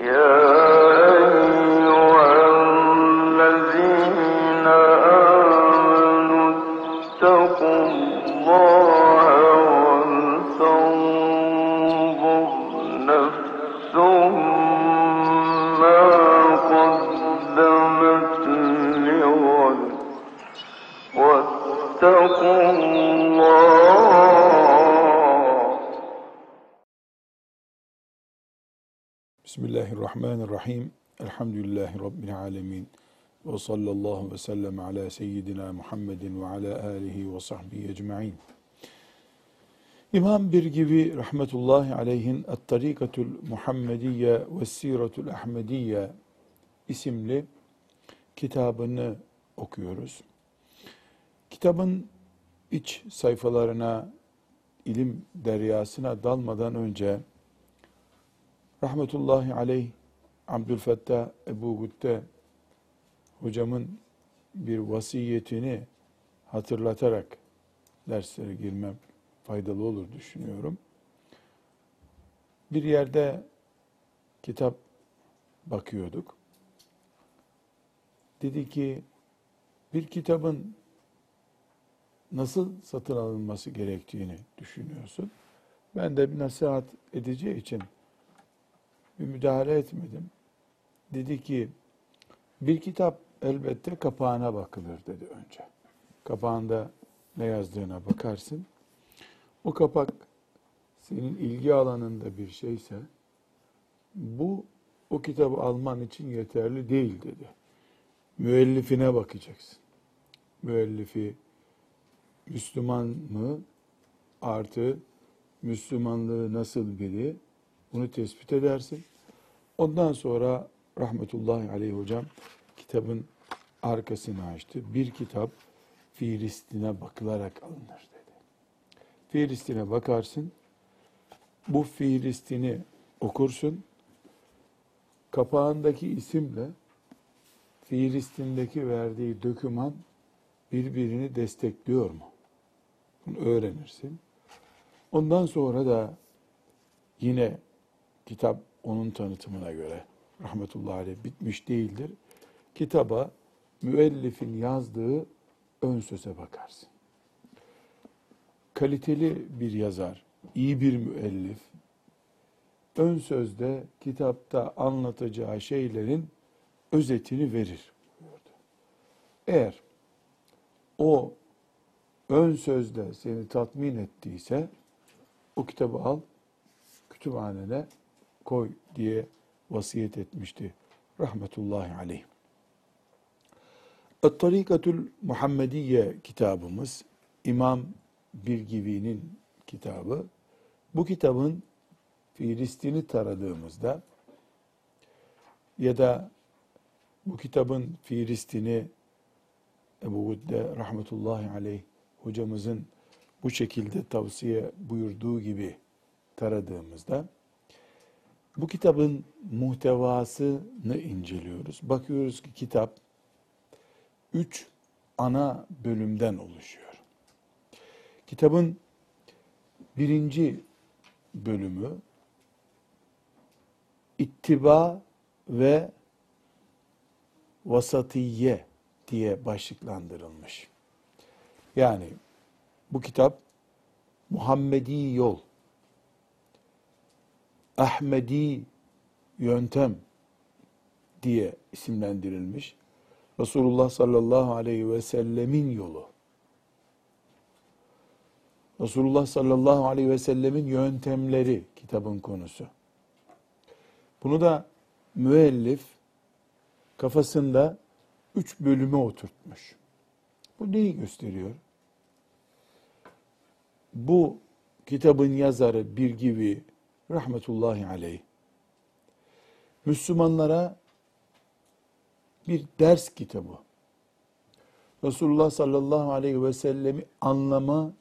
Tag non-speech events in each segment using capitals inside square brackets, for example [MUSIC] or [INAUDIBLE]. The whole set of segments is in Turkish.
Yeah. Bismillahirrahmanirrahim. Elhamdülillahi Rabbil alemin. Ve sallallahu ve sellem ala seyyidina Muhammedin ve ala alihi ve sahbihi ecma'in. İmam bir gibi rahmetullahi aleyhin Et-Tarikatul Muhammediye ve Siratul Ahmediye isimli kitabını okuyoruz. Kitabın iç sayfalarına, ilim deryasına dalmadan önce rahmetullahi aleyh Abdülfettah Ebu Gütte hocamın bir vasiyetini hatırlatarak derslere girmem faydalı olur düşünüyorum. Bir yerde kitap bakıyorduk. Dedi ki bir kitabın nasıl satın alınması gerektiğini düşünüyorsun. Ben de bir nasihat edeceği için bir müdahale etmedim. Dedi ki bir kitap elbette kapağına bakılır dedi önce. Kapağında ne yazdığına bakarsın. O kapak senin ilgi alanında bir şeyse bu o kitabı alman için yeterli değil dedi. Müellifine bakacaksın. Müellifi Müslüman mı artı Müslümanlığı nasıl biri bunu tespit edersin. Ondan sonra rahmetullahi aleyh hocam kitabın arkasını açtı. Bir kitap Filistin'e bakılarak alınır dedi. Filistin'e bakarsın. Bu Filistin'i okursun. Kapağındaki isimle Filistin'deki verdiği döküman birbirini destekliyor mu? Bunu öğrenirsin. Ondan sonra da yine kitap onun tanıtımına göre rahmetullahi aleyh bitmiş değildir. Kitaba müellifin yazdığı ön söze bakarsın. Kaliteli bir yazar, iyi bir müellif, ön sözde kitapta anlatacağı şeylerin özetini verir. Eğer o ön sözde seni tatmin ettiyse o kitabı al, kütüphanene koy diye vasiyet etmişti. Rahmetullahi aleyh. Et-Tarikatul Muhammediye kitabımız İmam Birgivi'nin kitabı. Bu kitabın Filistin'i taradığımızda ya da bu kitabın Filistin'i Ebu Gudde rahmetullahi aleyh hocamızın bu şekilde tavsiye buyurduğu gibi taradığımızda bu kitabın muhtevasını inceliyoruz. Bakıyoruz ki kitap üç ana bölümden oluşuyor. Kitabın birinci bölümü ittiba ve vasatiye diye başlıklandırılmış. Yani bu kitap Muhammedi yol, Ahmedi yöntem diye isimlendirilmiş. Resulullah sallallahu aleyhi ve sellemin yolu. Resulullah sallallahu aleyhi ve sellemin yöntemleri kitabın konusu. Bunu da müellif kafasında üç bölüme oturtmuş. Bu neyi gösteriyor? Bu kitabın yazarı bir gibi rahmetullahi aleyh Müslümanlara bir ders kitabı. Resulullah sallallahu aleyhi ve sellemi anlama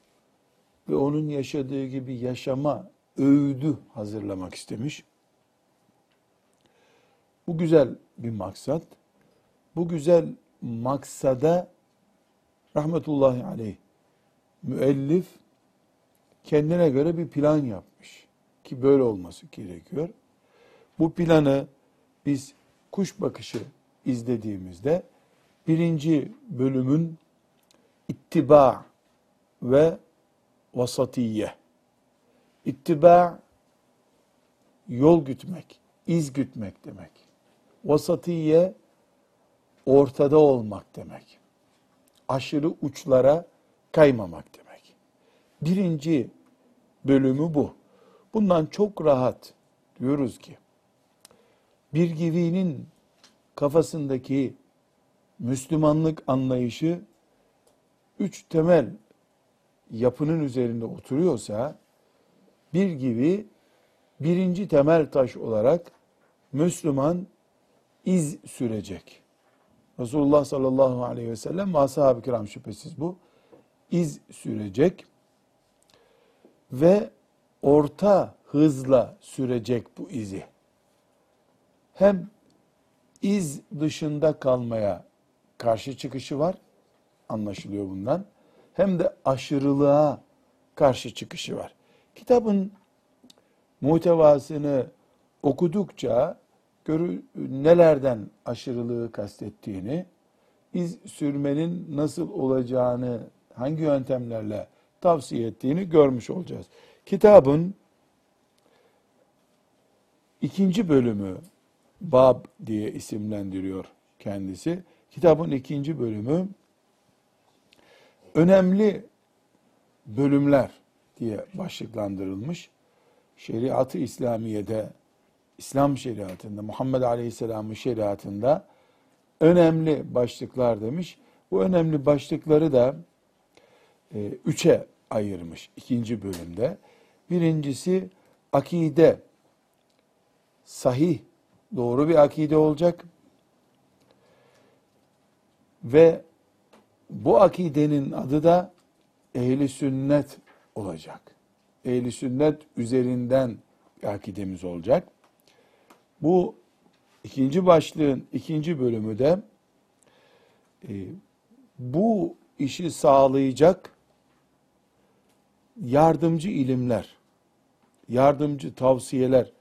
ve onun yaşadığı gibi yaşama öğüdü hazırlamak istemiş. Bu güzel bir maksat. Bu güzel maksada rahmetullahi aleyh müellif kendine göre bir plan yapmış ki böyle olması gerekiyor. Bu planı biz kuş bakışı izlediğimizde birinci bölümün ittiba ve vasatiye. İttiba yol gütmek, iz gütmek demek. Vasatiye ortada olmak demek. Aşırı uçlara kaymamak demek. Birinci bölümü bu. Bundan çok rahat diyoruz ki bir givinin kafasındaki Müslümanlık anlayışı üç temel yapının üzerinde oturuyorsa bir gibi birinci temel taş olarak Müslüman iz sürecek. Resulullah sallallahu aleyhi ve sellem ve ashab-ı kiram şüphesiz bu. iz sürecek ve orta hızla sürecek bu izi. Hem iz dışında kalmaya karşı çıkışı var, anlaşılıyor bundan. Hem de aşırılığa karşı çıkışı var. Kitabın muhtevasını okudukça görü, nelerden aşırılığı kastettiğini, iz sürmenin nasıl olacağını, hangi yöntemlerle tavsiye ettiğini görmüş olacağız. Kitabın ikinci bölümü Bab diye isimlendiriyor kendisi. Kitabın ikinci bölümü önemli bölümler diye başlıklandırılmış. Şeriatı İslamiye'de, İslam şeriatında, Muhammed Aleyhisselam'ın şeriatında önemli başlıklar demiş. Bu önemli başlıkları da e, üçe ayırmış ikinci bölümde. Birincisi akide, sahih, doğru bir akide olacak. Ve bu akidenin adı da ehli sünnet olacak. Ehli sünnet üzerinden akidemiz olacak. Bu ikinci başlığın ikinci bölümü de e, bu işi sağlayacak yardımcı ilimler, yardımcı tavsiyeler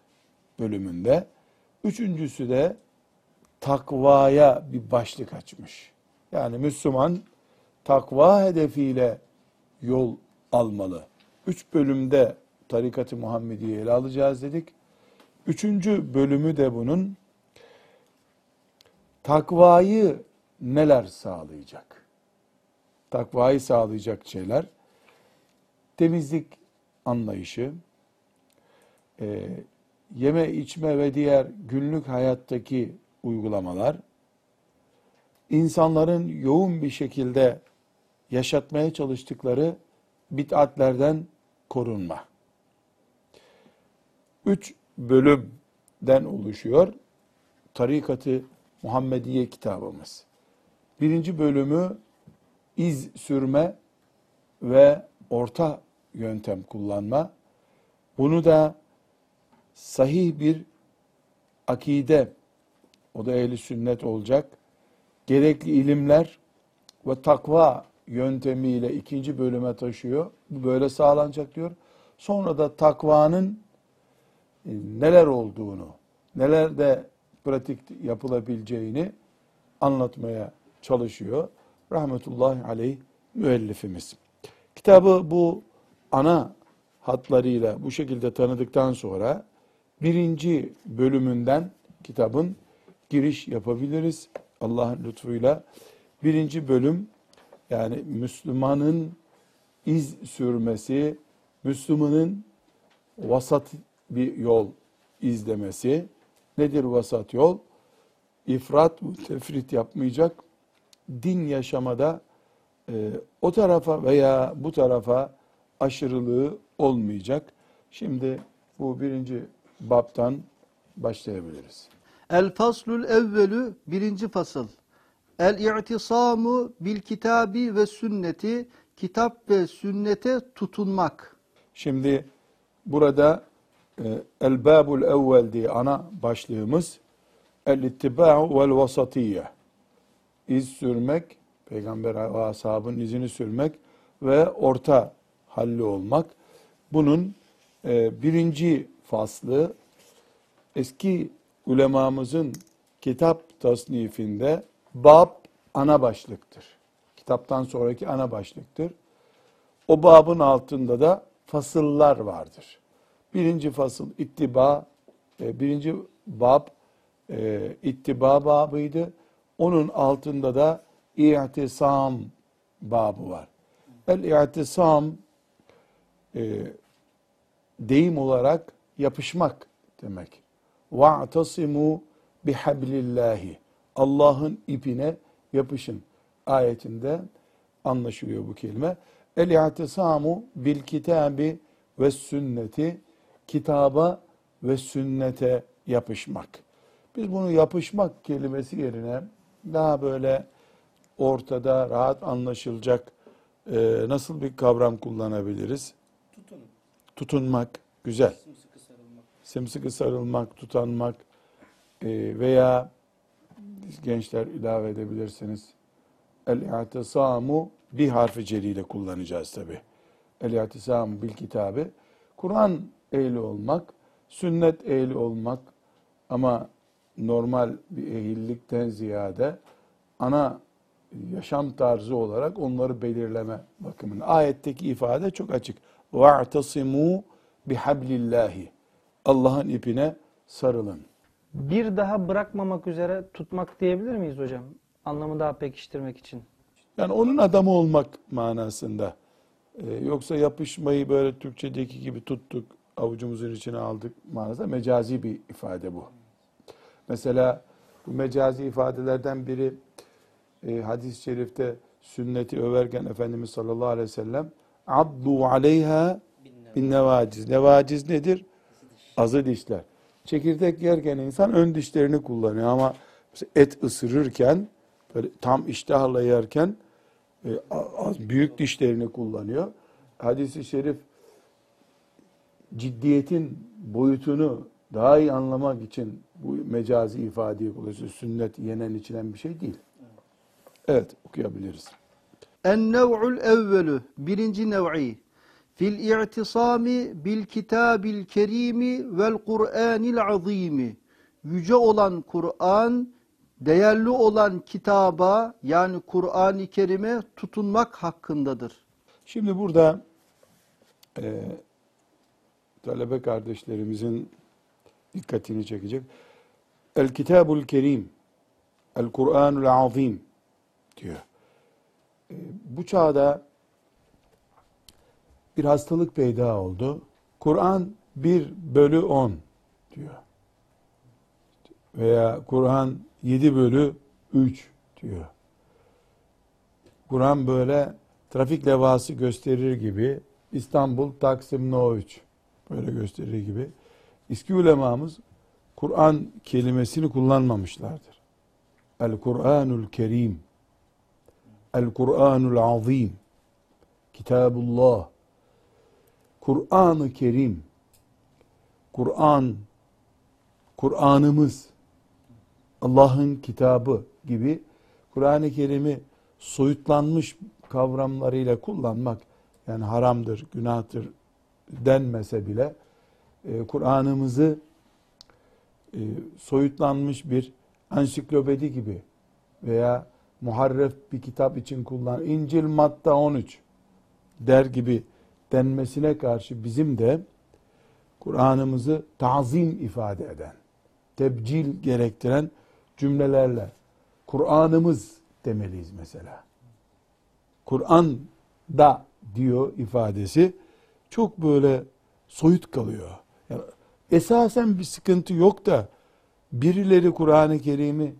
bölümünde. Üçüncüsü de takvaya bir başlık açmış. Yani Müslüman takva hedefiyle yol almalı. Üç bölümde tarikat-ı Muhammediye ele alacağız dedik. Üçüncü bölümü de bunun takvayı neler sağlayacak? Takvayı sağlayacak şeyler temizlik anlayışı, e, yeme içme ve diğer günlük hayattaki uygulamalar, insanların yoğun bir şekilde yaşatmaya çalıştıkları bid'atlerden korunma. Üç bölümden oluşuyor Tarikatı Muhammediye kitabımız. Birinci bölümü iz sürme ve orta yöntem kullanma. Bunu da sahih bir akide, o da ehli sünnet olacak, gerekli ilimler ve takva yöntemiyle ikinci bölüme taşıyor. Bu böyle sağlanacak diyor. Sonra da takvanın e, neler olduğunu, nelerde pratik yapılabileceğini anlatmaya çalışıyor. Rahmetullahi aleyh müellifimiz. Kitabı bu ana hatlarıyla bu şekilde tanıdıktan sonra birinci bölümünden kitabın giriş yapabiliriz. Allah'ın lütfuyla. Birinci bölüm yani Müslümanın iz sürmesi, Müslümanın vasat bir yol izlemesi. Nedir vasat yol? İfrat, tefrit yapmayacak. Din yaşamada e, o tarafa veya bu tarafa aşırılığı olmayacak. Şimdi bu birinci babtan başlayabiliriz. El faslul evvelü birinci fasıl. El i'tisamu bil kitabi ve sünneti kitap ve sünnete tutunmak. Şimdi burada e, el babul evvel diye ana başlığımız el ittiba'u vel vasatiyye. İz sürmek, peygamber ve ashabın izini sürmek ve orta halli olmak. Bunun e, birinci faslı eski ulemamızın kitap tasnifinde bab ana başlıktır. Kitaptan sonraki ana başlıktır. O babın altında da fasıllar vardır. Birinci fasıl ittiba, e, birinci bab e, ittiba babıydı. Onun altında da i'tisam babı var. El-i'tisam e, deyim olarak yapışmak demek. وَاَعْتَصِمُوا بِحَبْلِ Allah'ın ipine yapışın ayetinde anlaşılıyor bu kelime. El-i'tisamu bil kitabi ve sünneti kitaba ve sünnete yapışmak. Biz bunu yapışmak kelimesi yerine daha böyle ortada rahat anlaşılacak e, nasıl bir kavram kullanabiliriz? Tutunmak, güzel. Sımsıkı sarılmak, tutanmak e, veya gençler ilave edebilirsiniz. El-i'tisamu bir harfi celiyle kullanacağız tabi. El-i'tisamu bil kitabı. Kur'an ehli olmak, sünnet ehli olmak ama normal bir ehillikten ziyade ana yaşam tarzı olarak onları belirleme bakımında. Ayetteki ifade çok açık. وَاَعْتَصِمُوا بِحَبْلِ اللّٰهِ Allah'ın ipine sarılın. Bir daha bırakmamak üzere tutmak diyebilir miyiz hocam? Anlamı daha pekiştirmek için. Yani onun adamı olmak manasında. Ee, yoksa yapışmayı böyle Türkçedeki gibi tuttuk, avucumuzun içine aldık manasında mecazi bir ifade bu. Mesela bu mecazi ifadelerden biri e, hadis-i şerifte sünneti överken Efendimiz sallallahu aleyhi ve sellem abdu aleyha bin nevaciz. Nevaciz nedir? Azı dişler. Çekirdek yerken insan ön dişlerini kullanıyor ama et ısırırken böyle tam iştahla yerken e, az büyük dişlerini kullanıyor. Hadis-i şerif ciddiyetin boyutunu daha iyi anlamak için bu mecazi ifadeyi kullanıyor. Sünnet yenen içilen bir şey değil. Evet okuyabiliriz. En-nev'ul evvelü birinci nev'i fil i'tisami bil kitabil kerimi vel Kur'anil azimi yüce olan Kur'an değerli olan kitaba yani Kur'an-ı Kerim'e tutunmak hakkındadır. Şimdi burada e, talebe kardeşlerimizin dikkatini çekecek. El Kitabul Kerim, El Kur'anul Azim diyor. Bu çağda bir hastalık peyda oldu. Kur'an 1 bölü 10 diyor. Veya Kur'an 7 bölü 3 diyor. Kur'an böyle trafik levhası gösterir gibi İstanbul Taksim No 3 böyle gösterir gibi. Eski ulemamız Kur'an kelimesini kullanmamışlardır. El Kur'anul Kerim El Kur'anul Azim. Kitabullah. Kur'an-ı Kerim. Kur'an Kur'an'ımız. Allah'ın kitabı gibi Kur'an-ı Kerim'i soyutlanmış kavramlarıyla kullanmak yani haramdır, günahtır denmese bile e, Kur'an'ımızı e, soyutlanmış bir ansiklopedi gibi veya muharref bir kitap için kullan İncil Matta 13 der gibi denmesine karşı bizim de Kur'an'ımızı tazim ifade eden, tebcil gerektiren cümlelerle Kur'an'ımız demeliyiz mesela. Kur'an da diyor ifadesi çok böyle soyut kalıyor. Yani esasen bir sıkıntı yok da birileri Kur'an-ı Kerim'i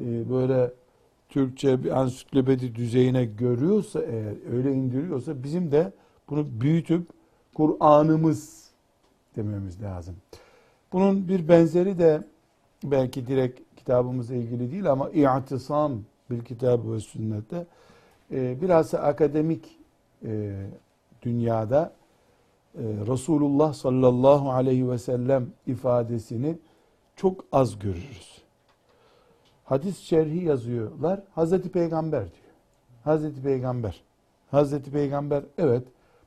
e, böyle Türkçe bir ansiklopedi düzeyine görüyorsa eğer öyle indiriyorsa bizim de bunu büyütüp Kur'an'ımız dememiz lazım. Bunun bir benzeri de belki direkt kitabımızla ilgili değil ama i'tisam bil kitabı ve sünnette e, biraz akademik e, dünyada e, Resulullah sallallahu aleyhi ve sellem ifadesini çok az görürüz. Hadis şerhi yazıyorlar. Hazreti Peygamber diyor. Hazreti Peygamber. Hazreti Peygamber evet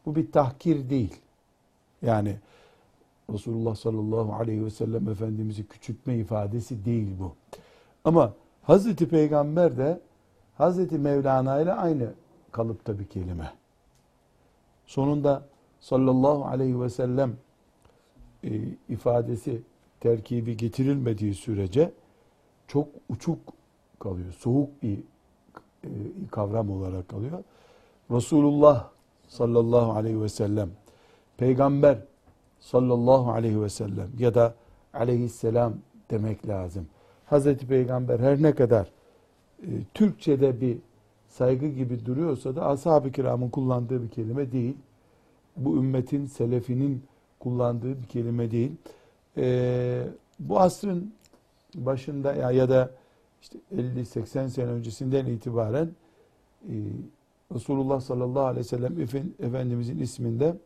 bu bir tahkir değil. Yani Resulullah sallallahu aleyhi ve sellem Efendimiz'i küçültme ifadesi değil bu. Ama Hazreti Peygamber de Hazreti Mevlana ile aynı kalıpta bir kelime. Sonunda sallallahu aleyhi ve sellem e, ifadesi terkibi getirilmediği sürece çok uçuk kalıyor. Soğuk bir e, kavram olarak kalıyor. Resulullah sallallahu aleyhi ve sellem, peygamber sallallahu aleyhi ve sellem ya da aleyhisselam demek lazım. Hazreti Peygamber her ne kadar e, Türkçe'de bir saygı gibi duruyorsa da ashab-ı kiramın kullandığı bir kelime değil. Bu ümmetin, selefinin kullandığı bir kelime değil. E, bu asrın başında ya, ya da işte 50-80 sene öncesinden itibaren e, Resulullah sallallahu aleyhi ve sellem Efendimizin isminde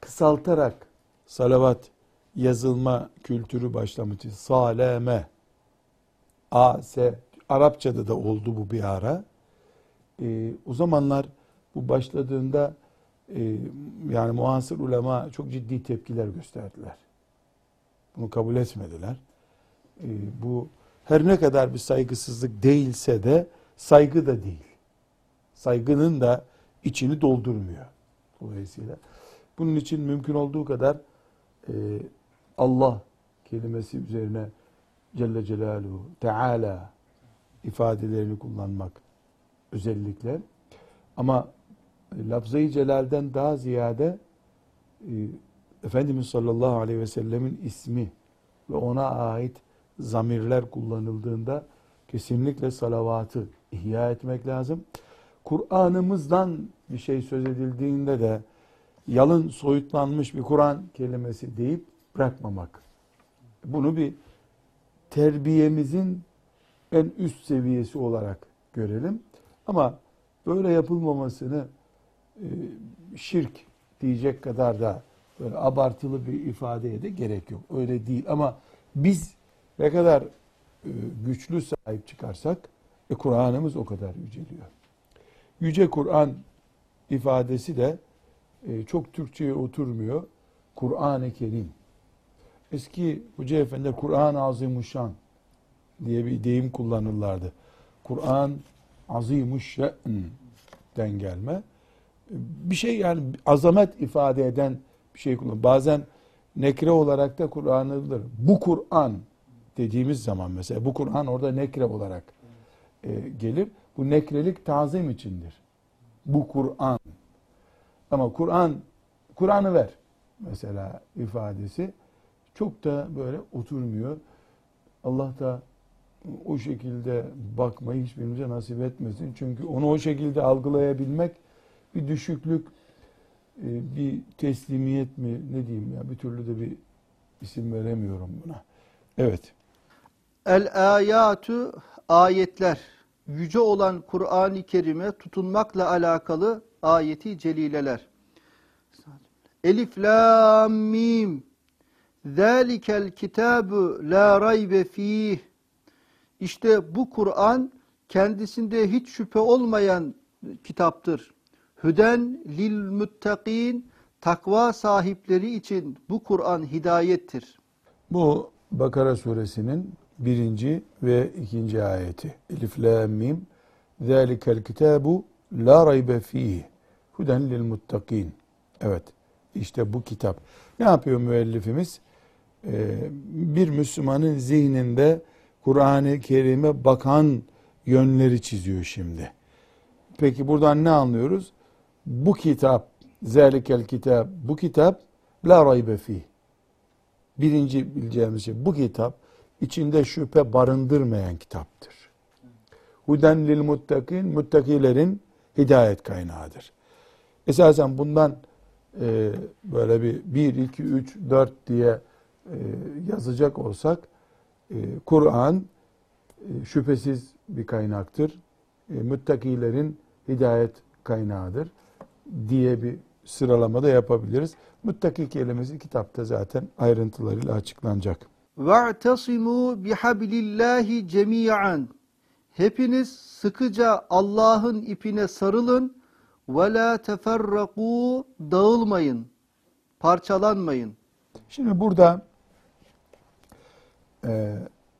kısaltarak salavat yazılma kültürü başlamıştı. Saleme, A, S, Arapçada da oldu bu bir ara. E, o zamanlar bu başladığında e, yani muhasır ulema çok ciddi tepkiler gösterdiler. Bunu kabul etmediler. E, bu her ne kadar bir saygısızlık değilse de saygı da değil. Saygının da içini doldurmuyor. Dolayısıyla bunun için mümkün olduğu kadar e, Allah kelimesi üzerine Celle Celaluhu, Teala ifadelerini kullanmak özellikle. Ama lafzayı celalden daha ziyade e, Efendimiz sallallahu aleyhi ve sellemin ismi ve ona ait zamirler kullanıldığında kesinlikle salavatı ihya etmek lazım. Kur'an'ımızdan bir şey söz edildiğinde de yalın soyutlanmış bir Kur'an kelimesi deyip bırakmamak. Bunu bir terbiyemizin en üst seviyesi olarak görelim. Ama böyle yapılmamasını e, şirk diyecek kadar da böyle abartılı bir ifadeye de gerek yok. Öyle değil ama biz ne kadar e, güçlü sahip çıkarsak e, Kur'an'ımız o kadar yüceliyor. Yüce Kur'an ifadesi de e, çok Türkçe'ye oturmuyor. Kur'an-ı Kerim. Eski Hoca Efendiler Kur'an-ı Azimuşşan diye bir deyim kullanırlardı. Kur'an azimuşşe'den gelme. Bir şey yani azamet ifade eden bir şey kullan. Bazen nekre olarak da kullanılır. Bu Kur'an dediğimiz zaman mesela bu Kur'an orada nekre olarak e, gelir. Bu nekrelik tazim içindir. Bu Kur'an. Ama Kur'an, Kur'an'ı ver mesela ifadesi çok da böyle oturmuyor. Allah da o şekilde bakmayı hiçbirimize nasip etmesin. Çünkü onu o şekilde algılayabilmek bir düşüklük, e, bir teslimiyet mi ne diyeyim ya bir türlü de bir isim veremiyorum buna. Evet. El ayatu ayetler yüce olan Kur'an-ı Kerim'e tutunmakla alakalı ayeti celileler. Elif lam mim Zalikel kitabu la raybe fih İşte bu Kur'an kendisinde hiç şüphe olmayan kitaptır. Hüden lil muttakin takva sahipleri için bu Kur'an hidayettir. Bu Bakara suresinin birinci ve ikinci ayeti. Elif la mim Zalikel kitabu la raybe fih Huden lil muttakin. Evet. işte bu kitap. Ne yapıyor müellifimiz? Ee, bir Müslümanın zihninde Kur'an-ı Kerim'e bakan yönleri çiziyor şimdi. Peki buradan ne anlıyoruz? Bu kitap, zelikel kitap, bu kitap la raybe fih. Birinci bileceğimiz şey bu kitap içinde şüphe barındırmayan kitaptır. Huden lil muttakin, muttakilerin hidayet kaynağıdır. Esasen bundan e, böyle bir 1, 2, 3, 4 diye e, yazacak olsak e, Kur'an e, şüphesiz bir kaynaktır. E, müttakilerin hidayet kaynağıdır diye bir sıralamada yapabiliriz. Muttaki kelimesi kitapta zaten ayrıntılarıyla açıklanacak. وَاَعْتَصِمُوا بِحَبْلِ اللّٰهِ جَمِيعًا Hepiniz sıkıca Allah'ın ipine sarılın. وَلَا تَفَرَّقُوا Dağılmayın, parçalanmayın. Şimdi burada e,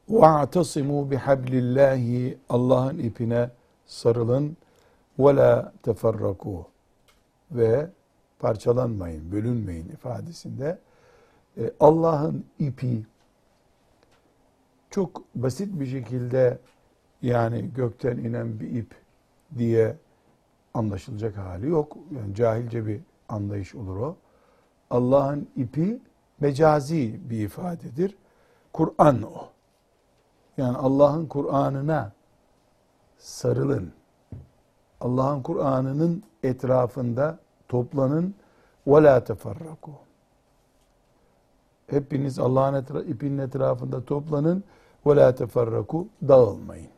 وَاَعْتَصِمُوا بِحَبْلِ اللّٰهِ Allah'ın ipine sarılın وَلَا تَفَرَّقُوا ve parçalanmayın, bölünmeyin ifadesinde e, Allah'ın ipi çok basit bir şekilde yani gökten inen bir ip diye anlaşılacak hali yok. Yani cahilce bir anlayış olur o. Allah'ın ipi mecazi bir ifadedir. Kur'an o. Yani Allah'ın Kur'an'ına sarılın. Allah'ın Kur'an'ının etrafında toplanın ve la teferraku. Hepiniz Allah'ın etra ipinin etrafında toplanın ve la teferraku dağılmayın.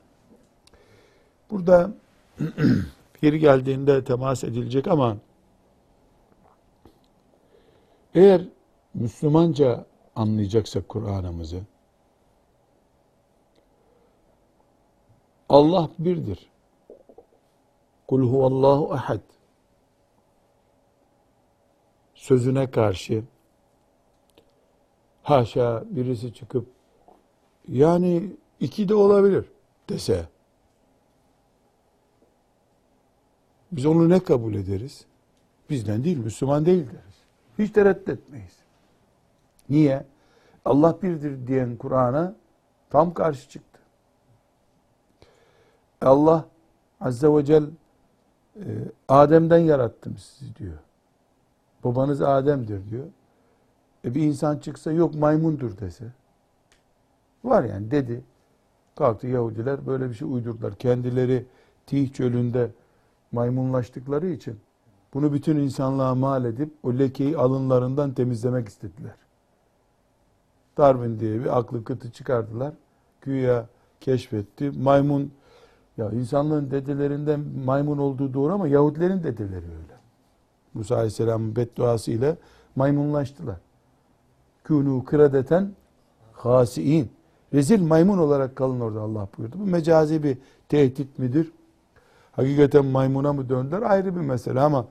Burada [CLEARS THROAT] yeri geldiğinde temas edilecek ama eğer Müslümanca anlayacaksak Kur'an'ımızı Allah birdir. Kul huvallahu ahad. Sözüne karşı haşa birisi çıkıp yani iki de olabilir dese biz onu ne kabul ederiz? Bizden değil, Müslüman değil deriz. Hiç tereddüt etmeyiz. Niye? Allah birdir diyen Kur'an'a tam karşı çıktı. Allah Azze ve Celle Adem'den yarattım sizi diyor. Babanız Adem'dir diyor. E bir insan çıksa yok maymundur dese. Var yani dedi. Kalktı Yahudiler böyle bir şey uydurdular. Kendileri Tih çölünde maymunlaştıkları için bunu bütün insanlığa mal edip o lekeyi alınlarından temizlemek istediler. Darwin diye bir aklı kıtı çıkardılar. Güya keşfetti. Maymun ya insanlığın dedelerinden maymun olduğu doğru ama Yahudilerin dedeleri öyle. Musa Aleyhisselam'ın bedduası ile maymunlaştılar. Kûnû kıradeten hasiin. Rezil maymun olarak kalın orada Allah buyurdu. Bu mecazi bir tehdit midir? Hakikaten maymuna mı döndüler ayrı bir mesele ama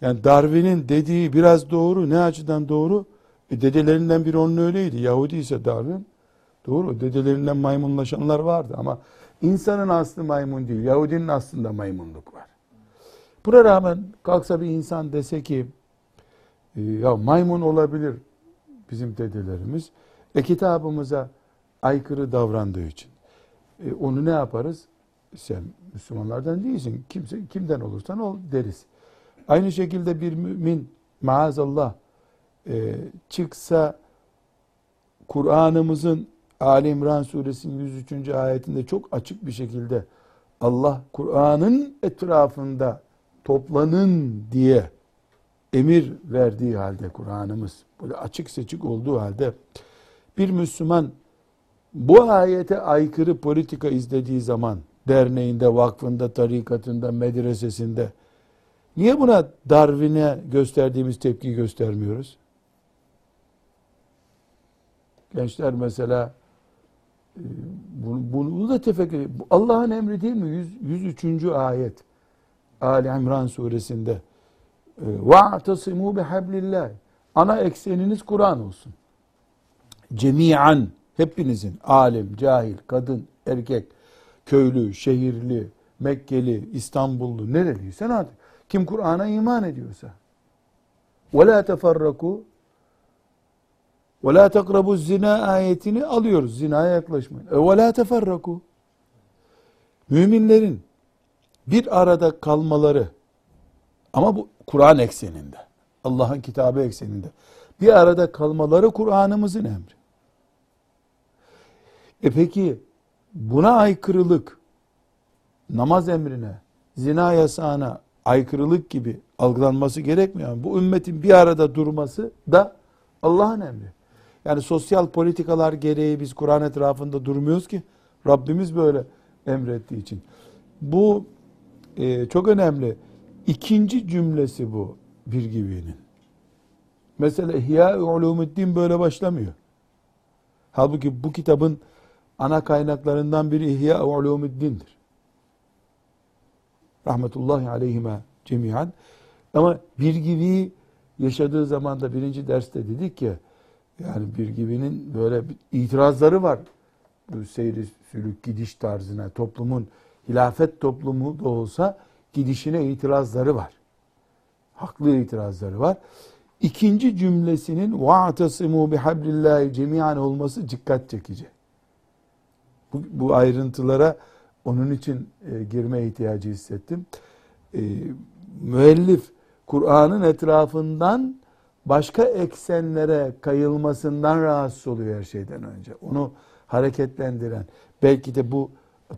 yani Darwin'in dediği biraz doğru. Ne açıdan doğru? E dedelerinden biri onun öyleydi. Yahudi ise Darwin. Doğru. Dedelerinden maymunlaşanlar vardı ama insanın aslı maymun değil. Yahudinin aslında maymunluk var. Buna rağmen kalksa bir insan dese ki e, ya maymun olabilir bizim dedelerimiz. E kitabımıza aykırı davrandığı için. E, onu ne yaparız? Sen Müslümanlardan değilsin. Kimse kimden olursan ol deriz. Aynı şekilde bir mümin maazallah e, çıksa Kur'an'ımızın Ali İmran suresinin 103. ayetinde çok açık bir şekilde Allah Kur'an'ın etrafında toplanın diye emir verdiği halde Kur'an'ımız böyle açık seçik olduğu halde bir Müslüman bu ayete aykırı politika izlediği zaman derneğinde, vakfında, tarikatında, medresesinde niye buna Darwin'e gösterdiğimiz tepki göstermiyoruz? Gençler mesela e, bunu, bunu da tefekkür Allah'ın emri değil mi? 100, 103. ayet. Ali İmran suresinde. وَاَعْتَصِمُوا بِحَبْلِ Ana ekseniniz Kur'an olsun. Cemiyan, hepinizin, alim, cahil, kadın, erkek, köylü, şehirli, Mekkeli, İstanbullu, nereliysen artık. Kim Kur'an'a iman ediyorsa. وَلَا تَفَرَّكُوا وَلَا تَقْرَبُوا zina ayetini alıyoruz. Zinaya yaklaşmayın. E, وَلَا تَفَرَّكُوا Müminlerin bir arada kalmaları ama bu Kur'an ekseninde. Allah'ın kitabı ekseninde. Bir arada kalmaları Kur'an'ımızın emri. E peki buna aykırılık namaz emrine, zina yasağına aykırılık gibi algılanması gerekmiyor. Yani bu ümmetin bir arada durması da Allah'ın emri. Yani sosyal politikalar gereği biz Kur'an etrafında durmuyoruz ki Rabbimiz böyle emrettiği için. Bu e, çok önemli. İkinci cümlesi bu bir gibinin. Mesela İhya-i Ulumuddin böyle başlamıyor. Halbuki bu kitabın ana kaynaklarından biri İhya-i Ulumuddin'dir. Rahmetullahi aleyhime cemiyen. Ama bir gibi yaşadığı zaman da birinci derste dedik ki Yani bir gibinin böyle bir itirazları var. Bu seyri sülük gidiş tarzına toplumun hilafet toplumu da olsa gidişine itirazları var. Haklı itirazları var. İkinci cümlesinin وَاَعْتَصِمُوا بِحَبْلِ اللّٰهِ cemiyan olması dikkat çekici. Bu, bu ayrıntılara onun için e, girme ihtiyacı hissettim. E, müellif Kur'an'ın etrafından başka eksenlere kayılmasından rahatsız oluyor her şeyden önce. Onu hareketlendiren, belki de bu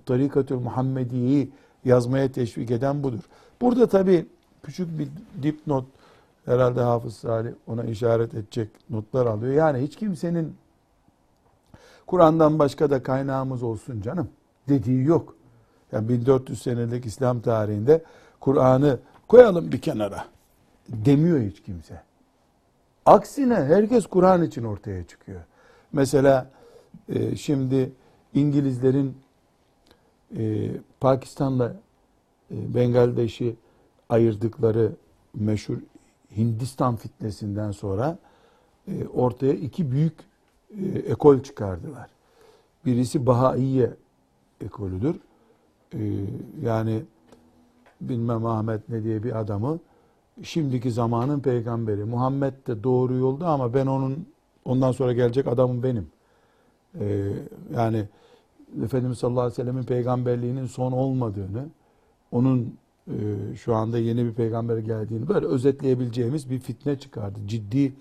Tarikatül Muhammediye'yi yazmaya teşvik eden budur. Burada tabii küçük bir dipnot herhalde Hafız Salih ona işaret edecek notlar alıyor. Yani hiç kimsenin Kur'an'dan başka da kaynağımız olsun canım dediği yok. Yani 1400 senelik İslam tarihinde Kur'an'ı koyalım bir kenara demiyor hiç kimse. Aksine herkes Kur'an için ortaya çıkıyor. Mesela e, şimdi İngilizlerin e, Pakistan'la e, Bengaldeş'i ayırdıkları meşhur Hindistan fitnesinden sonra e, ortaya iki büyük e, ekol çıkardılar. Birisi Bahaiye ekolüdür. E, yani bilmem Ahmet ne diye bir adamı şimdiki zamanın peygamberi. Muhammed de doğru yolda ama ben onun ondan sonra gelecek adamım benim. Ee, yani Efendimiz sallallahu aleyhi ve sellemin peygamberliğinin son olmadığını, onun e, şu anda yeni bir peygamber geldiğini böyle özetleyebileceğimiz bir fitne çıkardı. Ciddi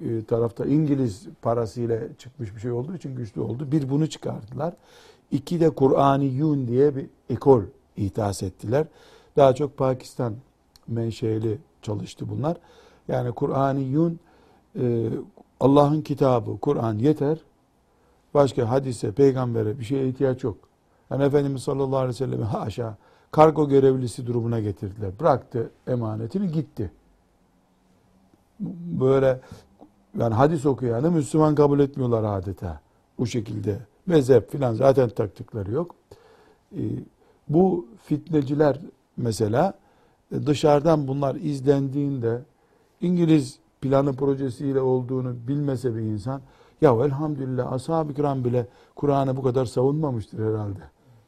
e, tarafta İngiliz parasıyla çıkmış bir şey olduğu için güçlü oldu. Bir bunu çıkardılar. İki de Kur'aniyun diye bir ekol ihdas ettiler. Daha çok Pakistan menşeli çalıştı bunlar. Yani Kur'aniyun e, Allah'ın kitabı, Kur'an yeter. Başka hadise, peygambere bir şeye ihtiyaç yok. Yani Efendimiz sallallahu aleyhi ve sellem'i haşa kargo görevlisi durumuna getirdiler. Bıraktı emanetini gitti. Böyle yani hadis okuyanı Müslüman kabul etmiyorlar adeta. Bu şekilde. Mezhep filan zaten taktıkları yok. Ee, bu fitneciler mesela e, dışarıdan bunlar izlendiğinde İngiliz planı projesiyle olduğunu bilmese bir insan ya elhamdülillah ashab-ı kiram bile Kur'an'ı bu kadar savunmamıştır herhalde.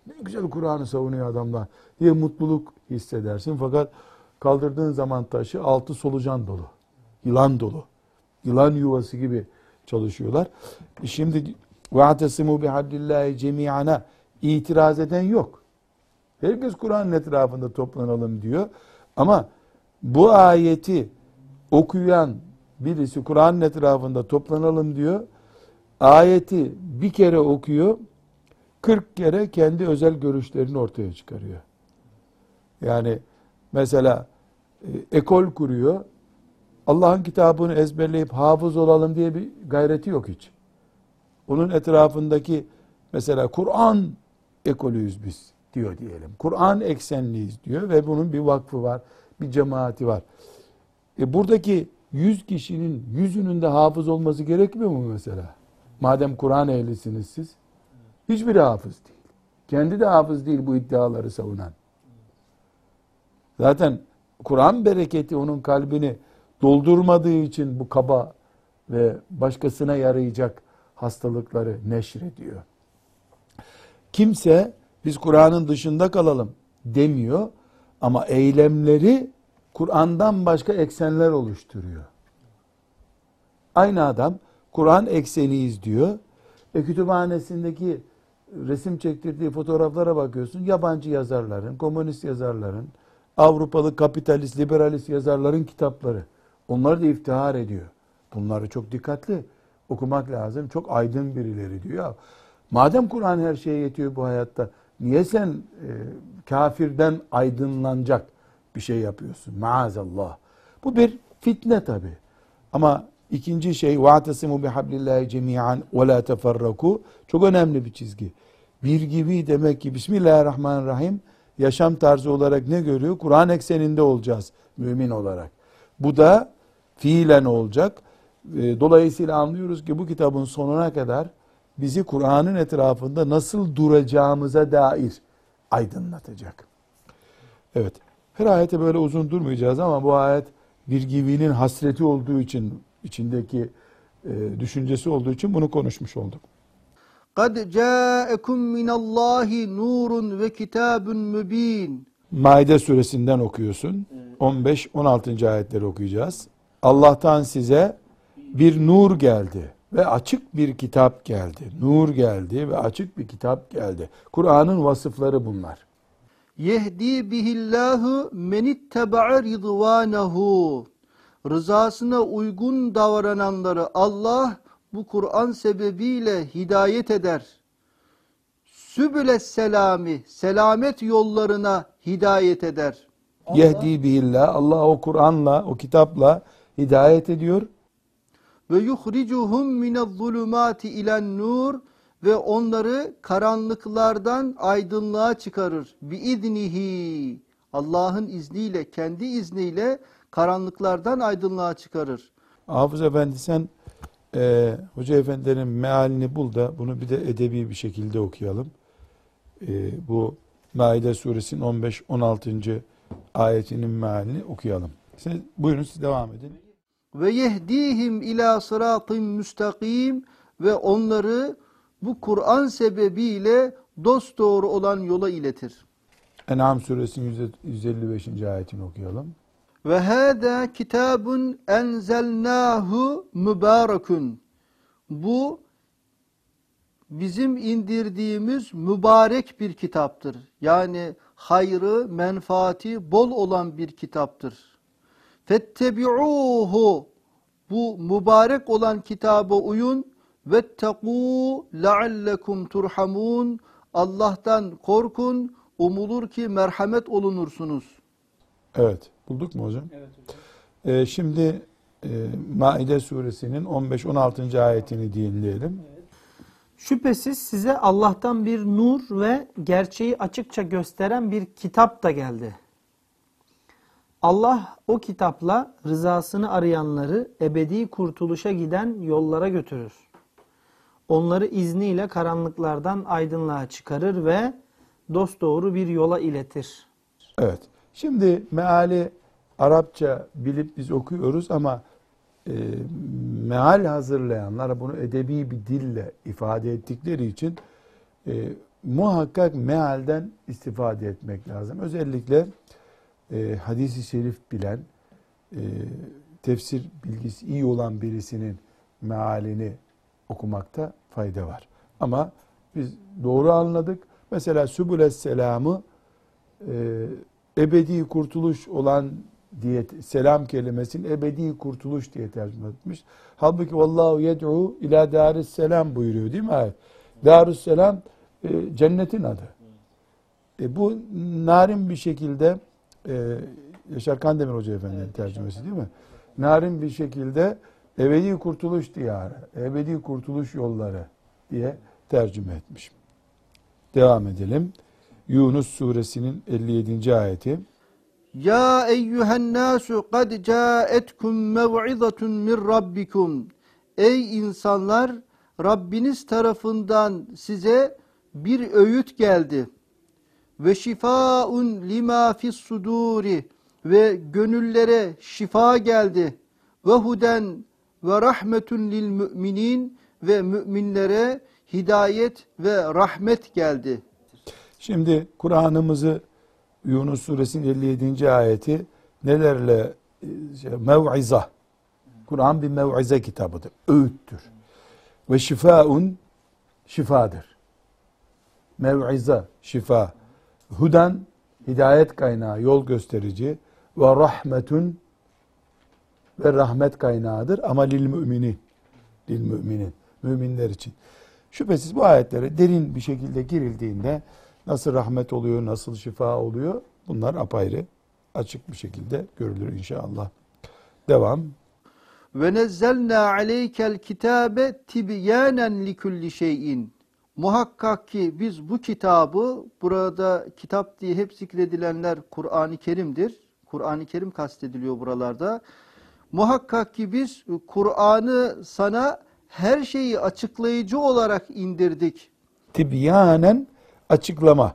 Ne güzel Kur'an'ı savunuyor adamlar diye mutluluk hissedersin. Fakat kaldırdığın zaman taşı altı solucan dolu. Yılan dolu Yılan yuvası gibi çalışıyorlar. E şimdi وَاَعْتَسِمُوا بِحَبْلِ اللّٰهِ cemiyana itiraz eden yok. Herkes Kur'an'ın etrafında toplanalım diyor. Ama bu ayeti okuyan birisi Kur'an'ın etrafında toplanalım diyor. Ayeti bir kere okuyor, 40 kere kendi özel görüşlerini ortaya çıkarıyor. Yani mesela e, ekol kuruyor. Allah'ın kitabını ezberleyip hafız olalım diye bir gayreti yok hiç. Onun etrafındaki mesela Kur'an ekolüyüz biz diyor diyelim. Kur'an eksenliyiz diyor ve bunun bir vakfı var, bir cemaati var. E buradaki yüz kişinin yüzünün de hafız olması gerekmiyor mu mesela? Madem Kur'an ehlisiniz siz. Hiçbiri hafız değil. Kendi de hafız değil bu iddiaları savunan. Zaten Kur'an bereketi onun kalbini doldurmadığı için bu kaba ve başkasına yarayacak hastalıkları neşrediyor. Kimse biz Kur'an'ın dışında kalalım demiyor ama eylemleri Kur'an'dan başka eksenler oluşturuyor. Aynı adam Kur'an ekseniyiz diyor. E kütüphanesindeki resim çektirdiği fotoğraflara bakıyorsun. Yabancı yazarların, komünist yazarların, Avrupalı kapitalist, liberalist yazarların kitapları. Onları da iftihar ediyor. Bunları çok dikkatli okumak lazım. Çok aydın birileri diyor. Ya, madem Kur'an her şeye yetiyor bu hayatta, niye sen e, kafirden aydınlanacak bir şey yapıyorsun? Maazallah. Bu bir fitne tabi. Ama ikinci şey وَاَعْتَسِمُوا بِحَبْلِ اللّٰهِ جَمِيعًا وَلَا تَفَرَّكُوا Çok önemli bir çizgi. Bir gibi demek ki Bismillahirrahmanirrahim yaşam tarzı olarak ne görüyor? Kur'an ekseninde olacağız mümin olarak. Bu da fiilen olacak. E, dolayısıyla anlıyoruz ki bu kitabın sonuna kadar bizi Kur'an'ın etrafında nasıl duracağımıza dair aydınlatacak. Evet. Her ayete böyle uzun durmayacağız ama bu ayet bir givinin hasreti olduğu için içindeki e, düşüncesi olduğu için bunu konuşmuş olduk. قَدْ جَاءَكُمْ مِنَ اللّٰهِ نُورٌ وَكِتَابٌ مُب۪ينٌ Maide suresinden okuyorsun. 15-16. ayetleri okuyacağız. Allah'tan size bir nur geldi ve açık bir kitap geldi. Nur geldi ve açık bir kitap geldi. Kur'an'ın vasıfları bunlar. Yehdi bihillahu men itteba'a ridvanahu. Rızasına uygun davrananları Allah bu Kur'an sebebiyle hidayet eder. Sübüles selami, selamet yollarına hidayet eder. Yehdi bihillah. Allah o Kur'an'la, o kitapla hidayet ediyor. Ve yuhricuhum minez zulumati ilen nur ve onları karanlıklardan aydınlığa çıkarır. Bi idnihi. Allah'ın izniyle, kendi izniyle karanlıklardan aydınlığa çıkarır. Hafız Efendi sen e, Hoca Efendilerin mealini bul da bunu bir de edebi bir şekilde okuyalım. E, bu Maide suresinin 15-16. ayetinin mealini okuyalım. Siz, buyurun siz devam edin. Ve yehdihim ila sıratın müstakim ve onları bu Kur'an sebebiyle dosdoğru olan yola iletir. En'am suresinin 155. ayetini okuyalım. Ve hâdâ kitabun enzelnâhu mübârekun. Bu bizim indirdiğimiz mübarek bir kitaptır. Yani hayrı, menfaati bol olan bir kitaptır. Fettebi'ûhu. Bu mübarek olan kitaba uyun. Vettekû leallekum turhamun. Allah'tan korkun. Umulur ki merhamet olunursunuz. Evet. Bulduk mu hocam? Evet hocam. Ee, şimdi e, Maide suresinin 15-16. ayetini dinleyelim. Şüphesiz size Allah'tan bir nur ve gerçeği açıkça gösteren bir kitap da geldi. Allah o kitapla rızasını arayanları ebedi kurtuluşa giden yollara götürür. Onları izniyle karanlıklardan aydınlığa çıkarır ve dosdoğru bir yola iletir. Evet. Şimdi meali Arapça bilip biz okuyoruz ama e, meal hazırlayanlar bunu edebi bir dille ifade ettikleri için e, muhakkak mealden istifade etmek lazım. Özellikle e, hadisi şerif bilen, e, tefsir bilgisi iyi olan birisinin mealini okumakta fayda var. Ama biz doğru anladık. Mesela Sübüles Selam'ı e, ebedi kurtuluş olan diye selam kelimesini ebedi kurtuluş diye tercüme etmiş. Halbuki vallahu yed'u ila daris selam buyuruyor değil mi ayet? Darus selam e, cennetin adı. E, bu narin bir şekilde e, Yaşar Kandemir Hoca Efendi'nin tercümesi değil mi? Narin bir şekilde ebedi kurtuluş diyarı, ebedi kurtuluş yolları diye tercüme etmiş. Devam edelim. Yunus suresinin 57. ayeti. Ya eyyühen nasu kad caetkum mev'izatun min rabbikum. Ey insanlar Rabbiniz tarafından size bir öğüt geldi. Ve şifaun lima fis suduri ve gönüllere şifa geldi. Ve huden ve rahmetun lil müminin ve müminlere hidayet ve rahmet geldi. Şimdi Kur'an'ımızı Yunus suresinin 57. ayeti nelerle şey, mev'iza. Kur'an bir mev'ize kitabıdır. Öğüttür. Ve şifaun şifadır. Mev'iza, şifa. Hudan hidayet kaynağı, yol gösterici ve rahmetun ve rahmet kaynağıdır ama lil müminin. Lil müminin. Müminler için. Şüphesiz bu ayetlere derin bir şekilde girildiğinde nasıl rahmet oluyor, nasıl şifa oluyor bunlar apayrı açık bir şekilde görülür inşallah. Devam. Ve nezzelna aleykel kitabe tibyanen likulli şeyin. Muhakkak ki biz bu kitabı burada kitap diye hep zikredilenler Kur'an-ı Kerim'dir. Kur'an-ı Kerim kastediliyor buralarda. Muhakkak ki biz Kur'an'ı sana her şeyi açıklayıcı olarak indirdik. Tibyanen açıklama.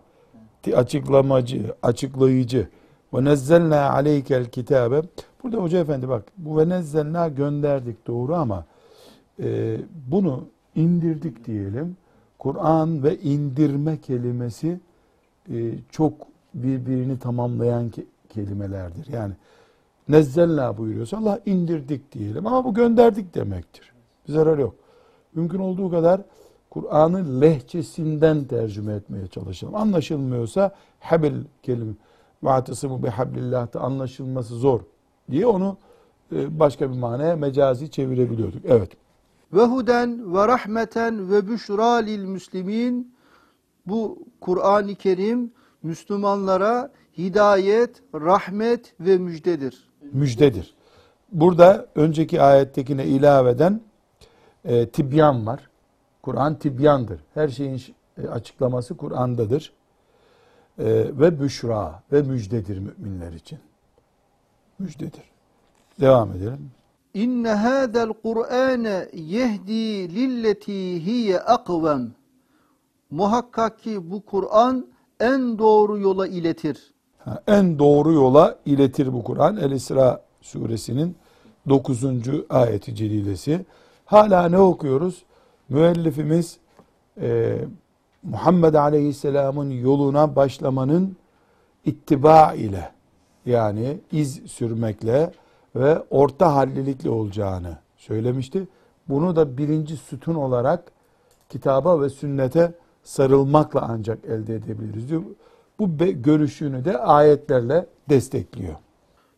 Açıklamacı, açıklayıcı. Ve nezzelna aleykel kitabe. Burada hoca efendi bak bu ve nezzelna gönderdik doğru ama e, bunu indirdik diyelim. Kur'an ve indirme kelimesi e, çok birbirini tamamlayan ke- kelimelerdir. Yani nezzelna buyuruyorsa Allah indirdik diyelim ama bu gönderdik demektir. Bir zarar yok. Mümkün olduğu kadar Kur'an'ı lehçesinden tercüme etmeye çalışalım. Anlaşılmıyorsa habil kelime vaatısımı bihablillah'ta anlaşılması zor diye onu e, başka bir manaya mecazi çevirebiliyorduk. Evet. Ve huden ve rahmeten ve büşra lil müslimin. Bu Kur'an-ı Kerim Müslümanlara hidayet, rahmet ve müjdedir. müjdedir. Burada önceki ayettekine ilaveden e, tibyan var. Kur'an tibyandır. Her şeyin e, açıklaması Kur'an'dadır. E, ve büşra ve müjdedir müminler için. Müjdedir. Devam edelim. İnne hâzel Kur'âne yehdi lilleti hiye akvem. Muhakkak ki bu Kur'an en doğru yola iletir. Ha, en doğru yola iletir bu Kur'an. El-İsra suresinin 9. ayeti celilesi. Hala ne okuyoruz? Müellifimiz e, Muhammed Aleyhisselam'ın yoluna başlamanın ittiba ile yani iz sürmekle ve orta hallilikle olacağını söylemişti. Bunu da birinci sütun olarak kitaba ve sünnete sarılmakla ancak elde edebiliriz diyor. Bu görüşünü de ayetlerle destekliyor.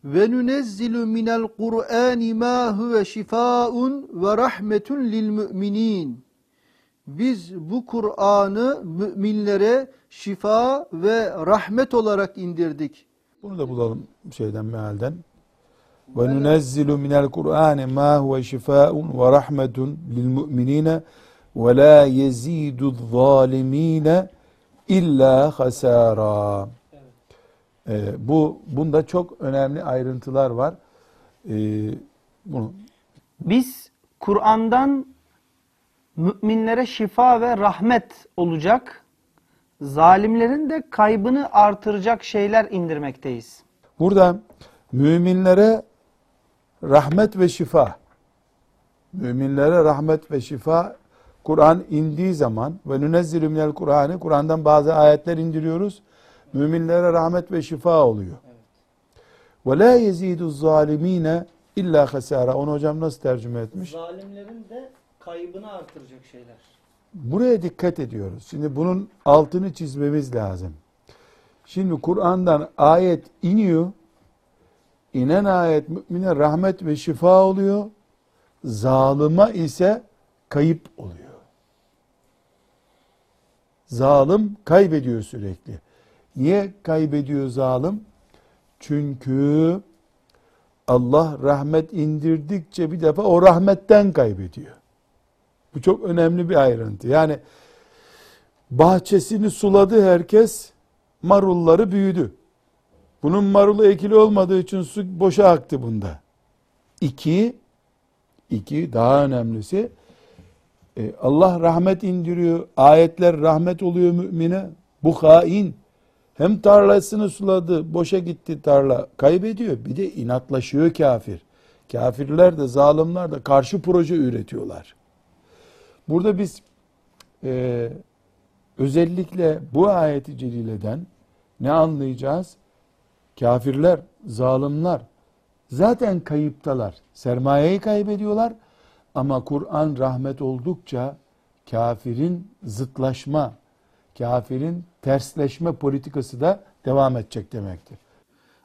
Ve nunezzilu minel Kur'ani ma huve şifaun ve rahmetun lil müminin. Biz bu Kur'an'ı müminlere şifa ve rahmet olarak indirdik. Bunu da bulalım şeyden mealden. Ve nunezzilu minel Kur'ani ma huve şifaun ve rahmetun lil mu'minine ve la yezidu zalimine illa hasara. Ee, bu bunda çok önemli ayrıntılar var. Ee, bunu Biz Kur'an'dan müminlere şifa ve rahmet olacak, zalimlerin de kaybını artıracak şeyler indirmekteyiz. Burada müminlere rahmet ve şifa, müminlere rahmet ve şifa Kur'an indiği zaman ve nünezzilü minel Kur'an'ı Kur'an'dan bazı ayetler indiriyoruz. Müminlere rahmet ve şifa oluyor. Ve la yezidu zalimine illa hasara. Onu hocam nasıl tercüme etmiş? Zalimlerin de kaybını artıracak şeyler. Buraya dikkat ediyoruz. Şimdi bunun altını çizmemiz lazım. Şimdi Kur'an'dan ayet iniyor. İnen ayet mümine rahmet ve şifa oluyor. Zalıma ise kayıp oluyor. Zalim kaybediyor sürekli. Niye kaybediyor zalim? Çünkü Allah rahmet indirdikçe bir defa o rahmetten kaybediyor. Bu çok önemli bir ayrıntı. Yani bahçesini suladı herkes, marulları büyüdü. Bunun marulu ekili olmadığı için su boşa aktı bunda. İki, iki daha önemlisi, e, Allah rahmet indiriyor, ayetler rahmet oluyor mümine. Bu hain. Hem tarlasını suladı, boşa gitti tarla, kaybediyor. Bir de inatlaşıyor kafir. Kafirler de, zalimler de karşı proje üretiyorlar. Burada biz e, özellikle bu ayeti celileden ne anlayacağız? Kafirler, zalimler zaten kayıptalar. Sermayeyi kaybediyorlar ama Kur'an rahmet oldukça kafirin zıtlaşma, kafirin tersleşme politikası da devam edecek demektir.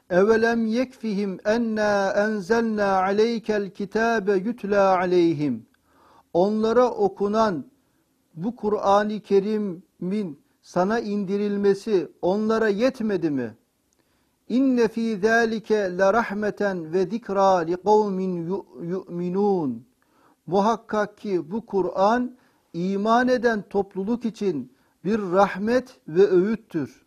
Evelem yekfihim enna enzelna aleykel kitabe yutla aleyhim. Onlara okunan bu Kur'an-ı Kerim'in sana indirilmesi onlara yetmedi mi? İnne fî zâlike le rahmeten ve zikra li kavmin yu'minun. Muhakkak ki bu Kur'an iman eden topluluk için bir rahmet ve öğüttür.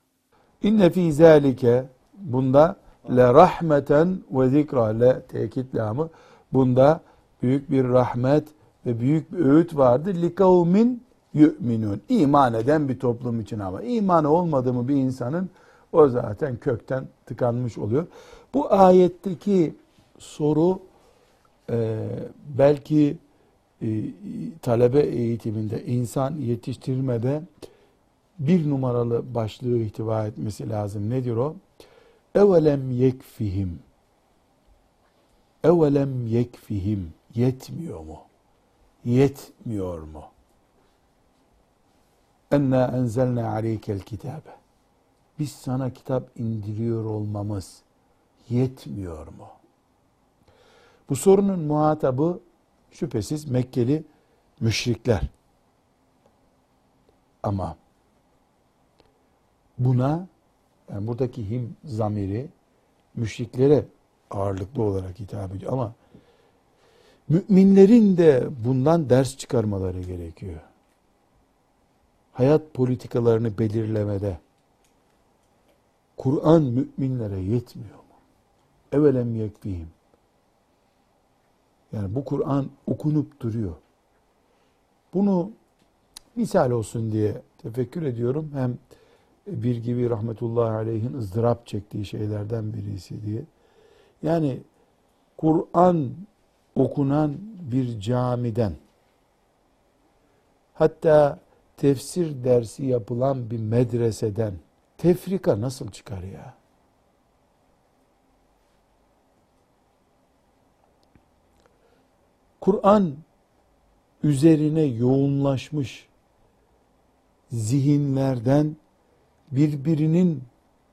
İnne fî zâlike bunda le rahmeten ve zikra le tekit lamı bunda büyük bir rahmet ve büyük bir öğüt vardı. Li kavmin yu'minun. İman eden bir toplum için ama imanı olmadığı mı bir insanın o zaten kökten tıkanmış oluyor. Bu ayetteki soru e, belki e, talebe eğitiminde, insan yetiştirmede bir numaralı başlığı ihtiva etmesi lazım. Nedir o? Evelem yekfihim. Evelem yekfihim. Yetmiyor mu? Yetmiyor mu? Enna enzelna aleykel kitabe. Biz sana kitap indiriyor olmamız yetmiyor mu? Bu sorunun muhatabı şüphesiz Mekkeli müşrikler. Ama buna yani buradaki him zamiri müşriklere ağırlıklı olarak hitap ediyor ama müminlerin de bundan ders çıkarmaları gerekiyor. Hayat politikalarını belirlemede Kur'an müminlere yetmiyor mu? Evelem yekfihim. Yani bu Kur'an okunup duruyor. Bunu misal olsun diye tefekkür ediyorum. Hem bir gibi rahmetullahi aleyhin ızdırap çektiği şeylerden birisi diye. Yani Kur'an okunan bir camiden hatta tefsir dersi yapılan bir medreseden tefrika nasıl çıkar ya? Kur'an üzerine yoğunlaşmış zihinlerden birbirinin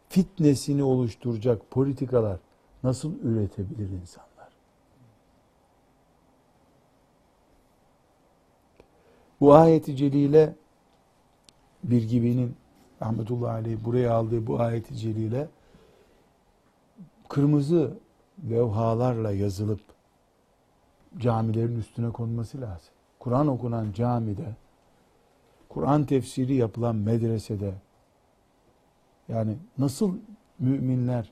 fitnesini oluşturacak politikalar nasıl üretebilir insanlar? Bu ayeti celile bir gibinin rahmetullahi aleyh buraya aldığı bu ayeti celile kırmızı levhalarla yazılıp camilerin üstüne konması lazım. Kur'an okunan camide, Kur'an tefsiri yapılan medresede, yani nasıl müminler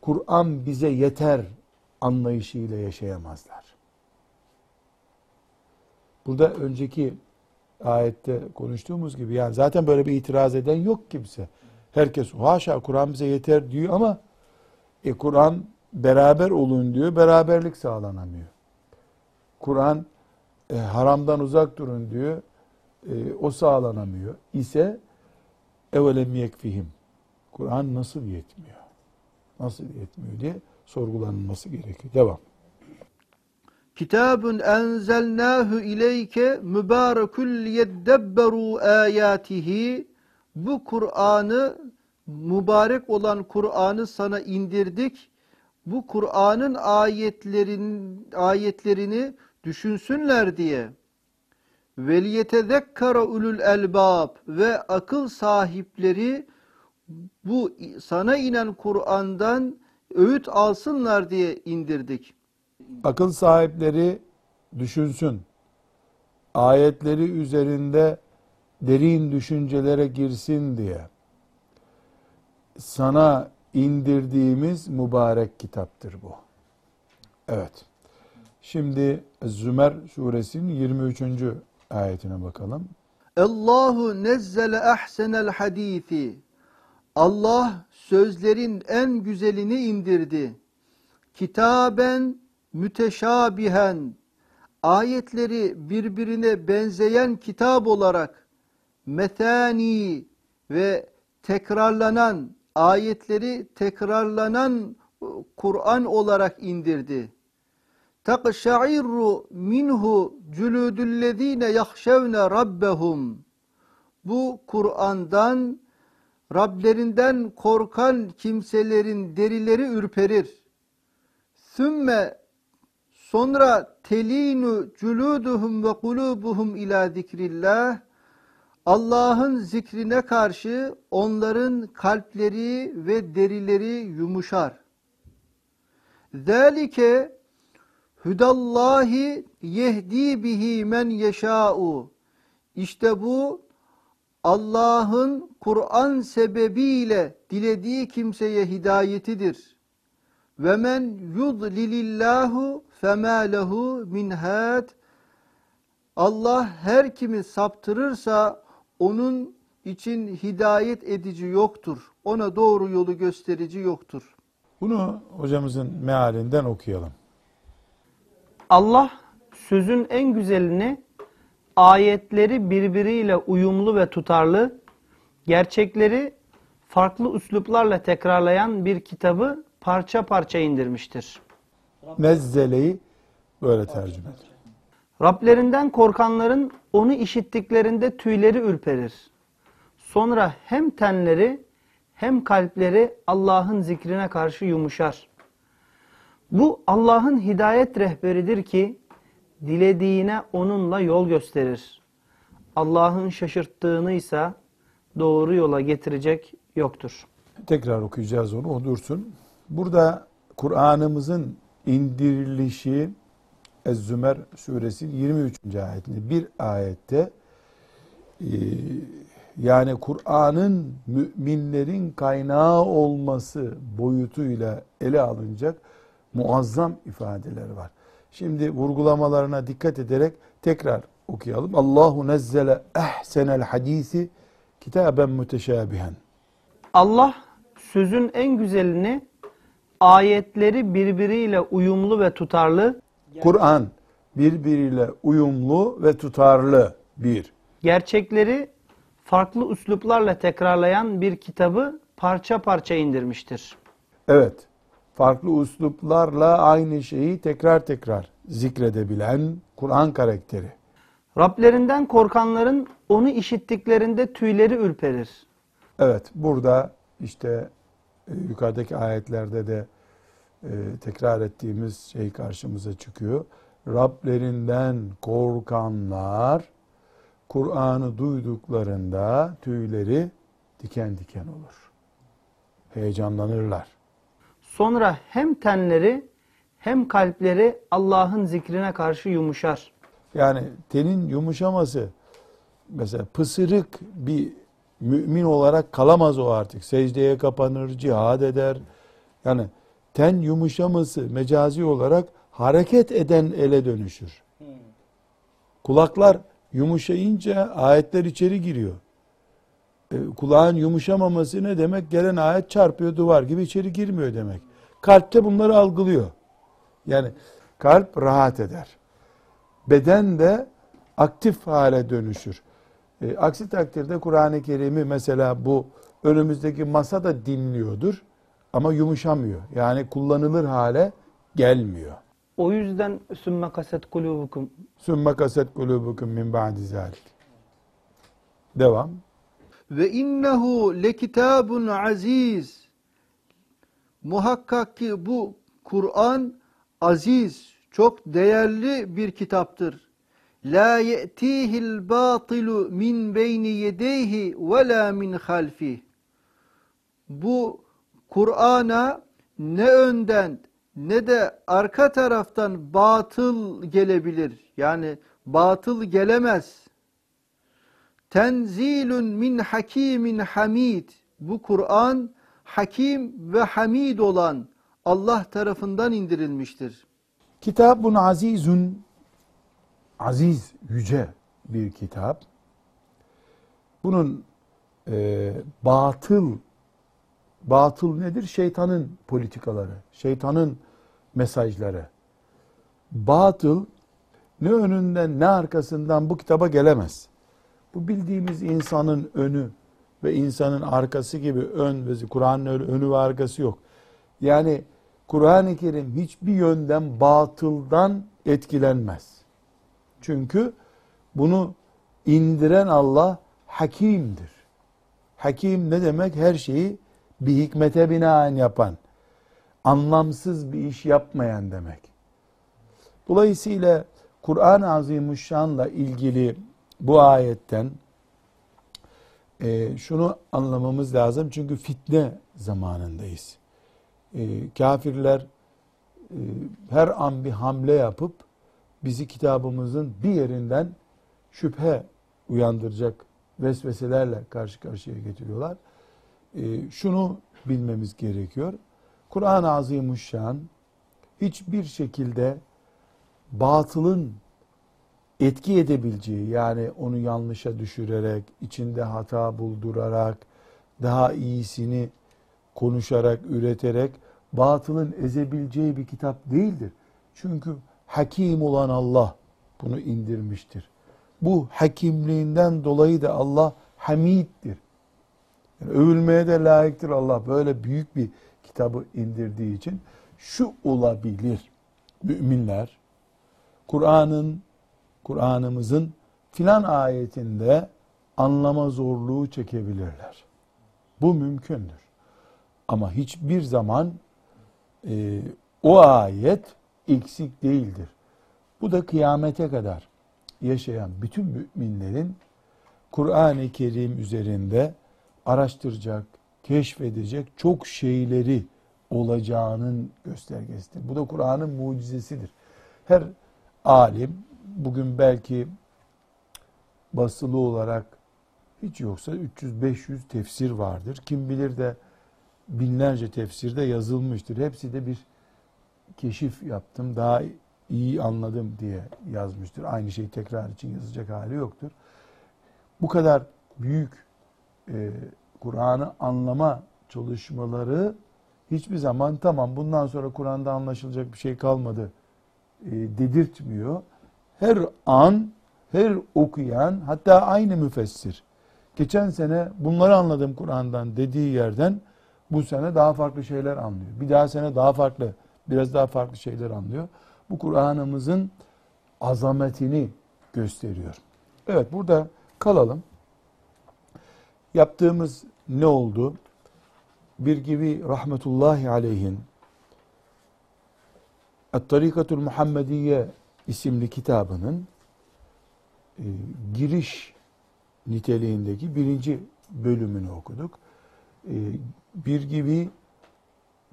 Kur'an bize yeter anlayışıyla yaşayamazlar. Burada önceki ayette konuştuğumuz gibi yani zaten böyle bir itiraz eden yok kimse. Herkes haşa Kur'an bize yeter diyor ama e, Kur'an beraber olun diyor. Beraberlik sağlanamıyor. Kur'an e, haramdan uzak durun diyor. E, o sağlanamıyor. İse evelem yekfihim. Kur'an nasıl yetmiyor? Nasıl yetmiyor diye sorgulanılması gerekiyor. Devam. Kitabun enzelnahu ileyke mübarekul yeddebberu ayatihi. Bu Kur'an'ı mübarek olan Kur'an'ı sana indirdik. Bu Kur'an'ın ayetlerin ayetlerini düşünsünler diye. Veliyetezekkara ulul elbab ve akıl sahipleri bu sana inen Kur'an'dan öğüt alsınlar diye indirdik. Akıl sahipleri düşünsün. Ayetleri üzerinde derin düşüncelere girsin diye sana indirdiğimiz mübarek kitaptır bu. Evet. Şimdi Zümer suresinin 23. ayetine bakalım. Allahu nezzele ahsenel hadisi. Allah sözlerin en güzelini indirdi. Kitaben müteşabihen. Ayetleri birbirine benzeyen kitap olarak metani ve tekrarlanan ayetleri tekrarlanan Kur'an olarak indirdi. Takşa'irru minhu cülüdüllezine yahşevne rabbehum. Bu Kur'an'dan Rablerinden korkan kimselerin derileri ürperir. Sümme sonra telinu culuduhum ve kulubuhum ila zikrillah. Allah'ın zikrine karşı onların kalpleri ve derileri yumuşar. Zalike hudallahi yehdi bihi men yeşâ'u. İşte bu Allah'ın Kur'an sebebiyle dilediği kimseye hidayetidir. Ve men yudlilillahu fema lehu min had. Allah her kimi saptırırsa onun için hidayet edici yoktur. Ona doğru yolu gösterici yoktur. Bunu hocamızın mealinden okuyalım. Allah sözün en güzelini ayetleri birbiriyle uyumlu ve tutarlı, gerçekleri farklı üsluplarla tekrarlayan bir kitabı parça parça indirmiştir. Nezzeleyi böyle tercüme et. Rablerinden korkanların onu işittiklerinde tüyleri ürperir. Sonra hem tenleri hem kalpleri Allah'ın zikrine karşı yumuşar. Bu Allah'ın hidayet rehberidir ki dilediğine onunla yol gösterir. Allah'ın şaşırttığını ise doğru yola getirecek yoktur. Tekrar okuyacağız onu, o dursun. Burada Kur'an'ımızın indirilişi Ez-Zümer suresi 23. ayetinde bir ayette e, yani Kur'an'ın müminlerin kaynağı olması boyutuyla ele alınacak muazzam ifadeler var. Şimdi vurgulamalarına dikkat ederek tekrar okuyalım. Allahu nezzele ehsenel hadisi kitaben müteşabihen. Allah sözün en güzelini ayetleri birbiriyle uyumlu ve tutarlı, Kur'an birbiriyle uyumlu ve tutarlı bir. gerçekleri farklı üsluplarla tekrarlayan bir kitabı parça parça indirmiştir. Evet, farklı usluplarla aynı şeyi tekrar tekrar zikredebilen Kur'an karakteri. Rablerinden korkanların onu işittiklerinde tüyleri ürperir. Evet, burada işte e, yukarıdaki ayetlerde de e, tekrar ettiğimiz şey karşımıza çıkıyor. Rablerinden korkanlar Kur'an'ı duyduklarında tüyleri diken diken olur. Heyecanlanırlar. Sonra hem tenleri hem kalpleri Allah'ın zikrine karşı yumuşar. Yani tenin yumuşaması mesela pısırık bir mümin olarak kalamaz o artık. Secdeye kapanır, cihad eder. Yani ten yumuşaması mecazi olarak hareket eden ele dönüşür. Kulaklar yumuşayınca ayetler içeri giriyor. E, kulağın yumuşamaması ne demek? Gelen ayet çarpıyor duvar gibi içeri girmiyor demek. Kalpte bunları algılıyor. Yani kalp rahat eder. Beden de aktif hale dönüşür. E, aksi takdirde Kur'an-ı Kerim'i mesela bu önümüzdeki masa da dinliyordur ama yumuşamıyor. Yani kullanılır hale gelmiyor. O yüzden sümme kaset kulubukum Sümme kaset kulubukum min ba'di zalik. Devam. Ve innehu lekitabun aziz. Muhakkak ki bu Kur'an aziz, çok değerli bir kitaptır. La ye'tihil batilu min beyni yedeyhi ve la min halfi. Bu Kur'an'a ne önden ne de arka taraftan batıl gelebilir. Yani batıl gelemez. Tenzilun min hakimin hamid. Bu Kur'an hakim ve hamid olan Allah tarafından indirilmiştir. Kitabun azizun aziz, yüce bir kitap. Bunun e, batıl batıl nedir? Şeytanın politikaları, şeytanın mesajları. Batıl ne önünden ne arkasından bu kitaba gelemez. Bu bildiğimiz insanın önü ve insanın arkası gibi ön ve Kur'an'ın önü ve arkası yok. Yani Kur'an-ı Kerim hiçbir yönden batıldan etkilenmez. Çünkü bunu indiren Allah hakimdir. Hakim ne demek? Her şeyi bir hikmete binaen yapan, anlamsız bir iş yapmayan demek. Dolayısıyla Kur'an-ı Azimuşşan'la ilgili bu ayetten e, şunu anlamamız lazım. Çünkü fitne zamanındayız. E, kafirler e, her an bir hamle yapıp bizi kitabımızın bir yerinden şüphe uyandıracak vesveselerle karşı karşıya getiriyorlar. E, şunu bilmemiz gerekiyor. Kur'an-ı Azimuşşan hiçbir şekilde batılın etki edebileceği yani onu yanlışa düşürerek, içinde hata buldurarak, daha iyisini konuşarak, üreterek batılın ezebileceği bir kitap değildir. Çünkü hakim olan Allah bunu indirmiştir. Bu hakimliğinden dolayı da Allah hamiddir. Yani övülmeye de layıktır Allah böyle büyük bir kitabı indirdiği için. Şu olabilir. Müminler Kur'an'ın Kur'an'ımızın filan ayetinde anlama zorluğu çekebilirler. Bu mümkündür. Ama hiçbir zaman e, o ayet eksik değildir. Bu da kıyamete kadar yaşayan bütün müminlerin Kur'an-ı Kerim üzerinde araştıracak, keşfedecek çok şeyleri olacağının göstergesidir. Bu da Kur'an'ın mucizesidir. Her alim bugün belki basılı olarak hiç yoksa 300-500 tefsir vardır. Kim bilir de binlerce tefsirde yazılmıştır. Hepsi de bir keşif yaptım, daha iyi anladım diye yazmıştır. Aynı şeyi tekrar için yazacak hali yoktur. Bu kadar büyük e, Kur'an'ı anlama çalışmaları hiçbir zaman tamam bundan sonra Kur'an'da anlaşılacak bir şey kalmadı e, dedirtmiyor. Her an her okuyan hatta aynı müfessir geçen sene bunları anladım Kur'an'dan dediği yerden bu sene daha farklı şeyler anlıyor. Bir daha sene daha farklı, biraz daha farklı şeyler anlıyor. Bu Kur'an'ımızın azametini gösteriyor. Evet burada kalalım. Yaptığımız ne oldu? Bir gibi rahmetullahi aleyhin Et-Tarikatul Muhammediye isimli kitabının e, giriş niteliğindeki birinci bölümünü okuduk. E, bir gibi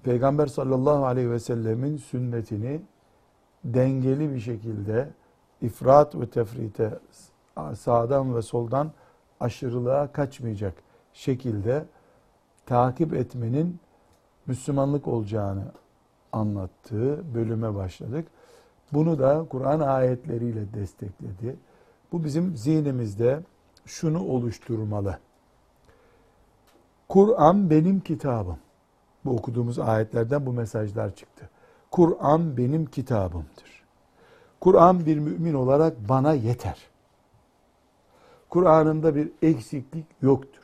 Peygamber sallallahu aleyhi ve sellemin sünnetini dengeli bir şekilde ifrat ve tefrite sağdan ve soldan aşırılığa kaçmayacak şekilde takip etmenin Müslümanlık olacağını anlattığı bölüme başladık. Bunu da Kur'an ayetleriyle destekledi. Bu bizim zihnimizde şunu oluşturmalı. Kur'an benim kitabım. Bu okuduğumuz ayetlerden bu mesajlar çıktı. Kur'an benim kitabımdır. Kur'an bir mümin olarak bana yeter. Kur'an'ımda bir eksiklik yoktur.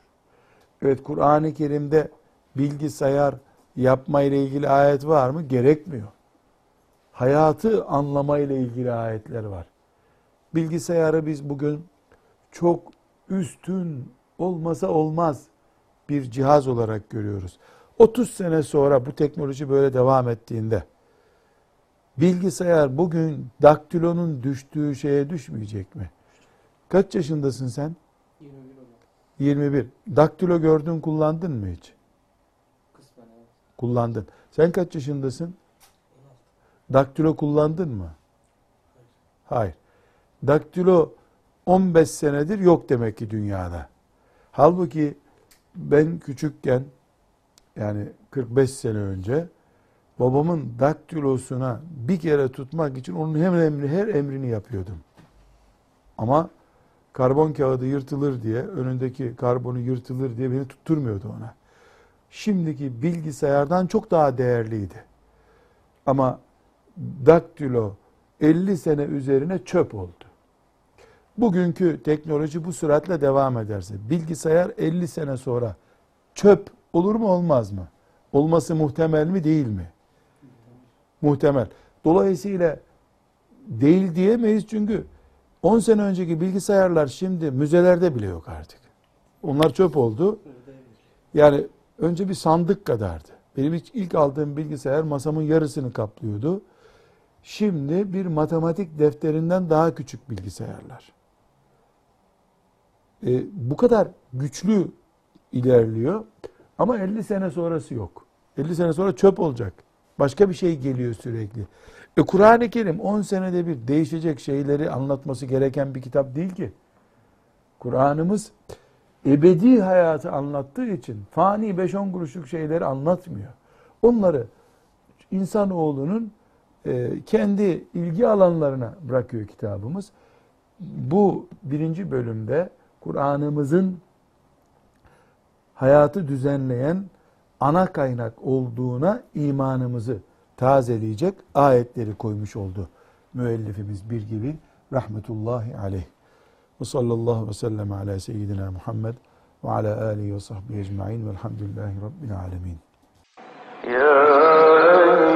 Evet Kur'an-ı Kerim'de bilgisayar yapma ile ilgili ayet var mı? Gerekmiyor. Hayatı anlama ile ilgili ayetler var. Bilgisayarı biz bugün çok üstün olmasa olmaz bir cihaz olarak görüyoruz. 30 sene sonra bu teknoloji böyle devam ettiğinde bilgisayar bugün daktilonun düştüğü şeye düşmeyecek mi? Kaç yaşındasın sen? 21. 21. Daktilo gördün kullandın mı hiç? Kısmen evet. Kullandın. Sen kaç yaşındasın? Daktilo kullandın mı? Hayır. Daktilo 15 senedir yok demek ki dünyada. Halbuki ben küçükken yani 45 sene önce babamın daktilosuna bir kere tutmak için onun hem emri her emrini yapıyordum. Ama karbon kağıdı yırtılır diye önündeki karbonu yırtılır diye beni tutturmuyordu ona. Şimdiki bilgisayardan çok daha değerliydi. Ama daktilo 50 sene üzerine çöp oldu. Bugünkü teknoloji bu süratle devam ederse bilgisayar 50 sene sonra çöp olur mu olmaz mı? Olması muhtemel mi değil mi? Muhtemel. Dolayısıyla değil diyemeyiz çünkü 10 sene önceki bilgisayarlar şimdi müzelerde bile yok artık. Onlar çöp oldu. Yani önce bir sandık kadardı. Benim ilk aldığım bilgisayar masamın yarısını kaplıyordu. Şimdi bir matematik defterinden daha küçük bilgisayarlar. E, bu kadar güçlü ilerliyor ama 50 sene sonrası yok. 50 sene sonra çöp olacak. Başka bir şey geliyor sürekli. E Kur'an-ı Kerim 10 senede bir değişecek şeyleri anlatması gereken bir kitap değil ki. Kur'an'ımız ebedi hayatı anlattığı için fani 5-10 kuruşluk şeyleri anlatmıyor. Onları insanoğlunun e, kendi ilgi alanlarına bırakıyor kitabımız. Bu birinci bölümde Kur'an'ımızın hayatı düzenleyen ana kaynak olduğuna imanımızı tazeleyecek ayetleri koymuş oldu müellifimiz bir gibi rahmetullahi aleyh. Ve sallallahu ve sellem ala seyyidina Muhammed ve ala alihi ve sahbihi ecma'in velhamdülillahi rabbil alemin. يا